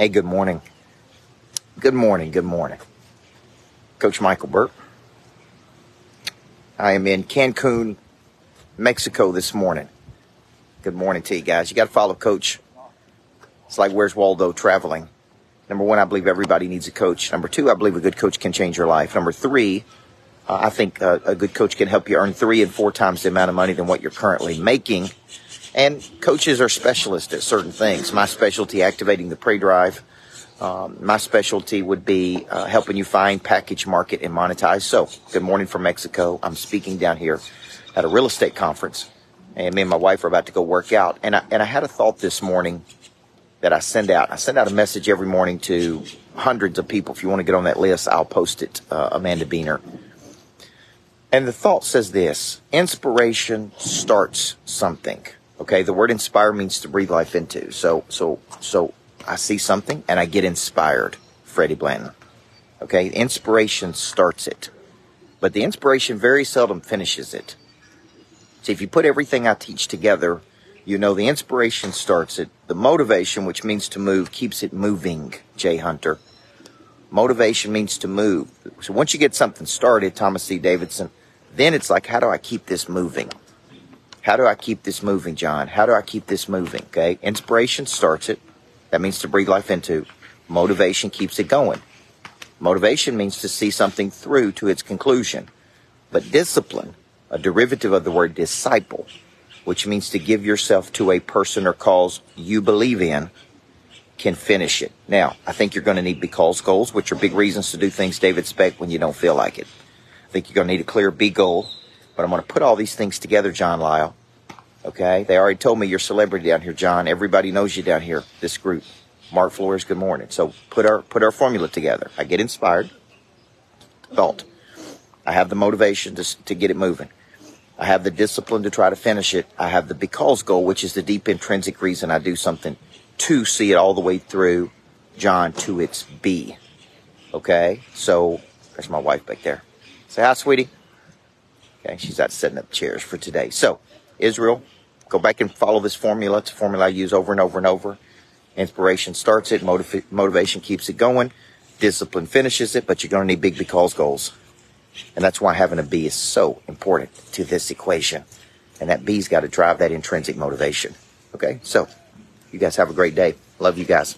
Hey, good morning. Good morning. Good morning. Coach Michael Burt. I am in Cancun, Mexico this morning. Good morning to you guys. You got to follow Coach. It's like Where's Waldo traveling. Number one, I believe everybody needs a coach. Number two, I believe a good coach can change your life. Number three, uh, I think uh, a good coach can help you earn three and four times the amount of money than what you're currently making. And coaches are specialists at certain things. My specialty, activating the prey drive. Um, my specialty would be uh, helping you find, package, market, and monetize. So, good morning from Mexico. I'm speaking down here at a real estate conference, and me and my wife are about to go work out. And I, and I had a thought this morning that I send out. I send out a message every morning to hundreds of people. If you want to get on that list, I'll post it, uh, Amanda Beener. And the thought says this inspiration starts something. Okay, the word inspire means to breathe life into. So, so, so I see something and I get inspired. Freddie Blanton. Okay, inspiration starts it, but the inspiration very seldom finishes it. See, if you put everything I teach together, you know the inspiration starts it. The motivation, which means to move, keeps it moving. Jay Hunter. Motivation means to move. So once you get something started, Thomas C. Davidson, then it's like, how do I keep this moving? How do I keep this moving, John? How do I keep this moving? Okay. Inspiration starts it. That means to breathe life into. Motivation keeps it going. Motivation means to see something through to its conclusion. But discipline, a derivative of the word disciple, which means to give yourself to a person or cause you believe in, can finish it. Now, I think you're going to need because goals, which are big reasons to do things David Speck when you don't feel like it. I think you're going to need a clear B goal, but I'm going to put all these things together, John Lyle. Okay. They already told me you're celebrity down here, John. Everybody knows you down here, this group. Mark Flores, good morning. So put our, put our formula together. I get inspired. Thought. I have the motivation to, to get it moving. I have the discipline to try to finish it. I have the because goal, which is the deep intrinsic reason I do something to see it all the way through, John, to its B. Okay? So, there's my wife back there. Say hi, sweetie. Okay, she's out setting up chairs for today. So, Israel, go back and follow this formula. It's a formula I use over and over and over. Inspiration starts it, motiv- motivation keeps it going, discipline finishes it, but you're going to need big because goals. And that's why having a B is so important to this equation. And that B's got to drive that intrinsic motivation. Okay, so you guys have a great day. Love you guys.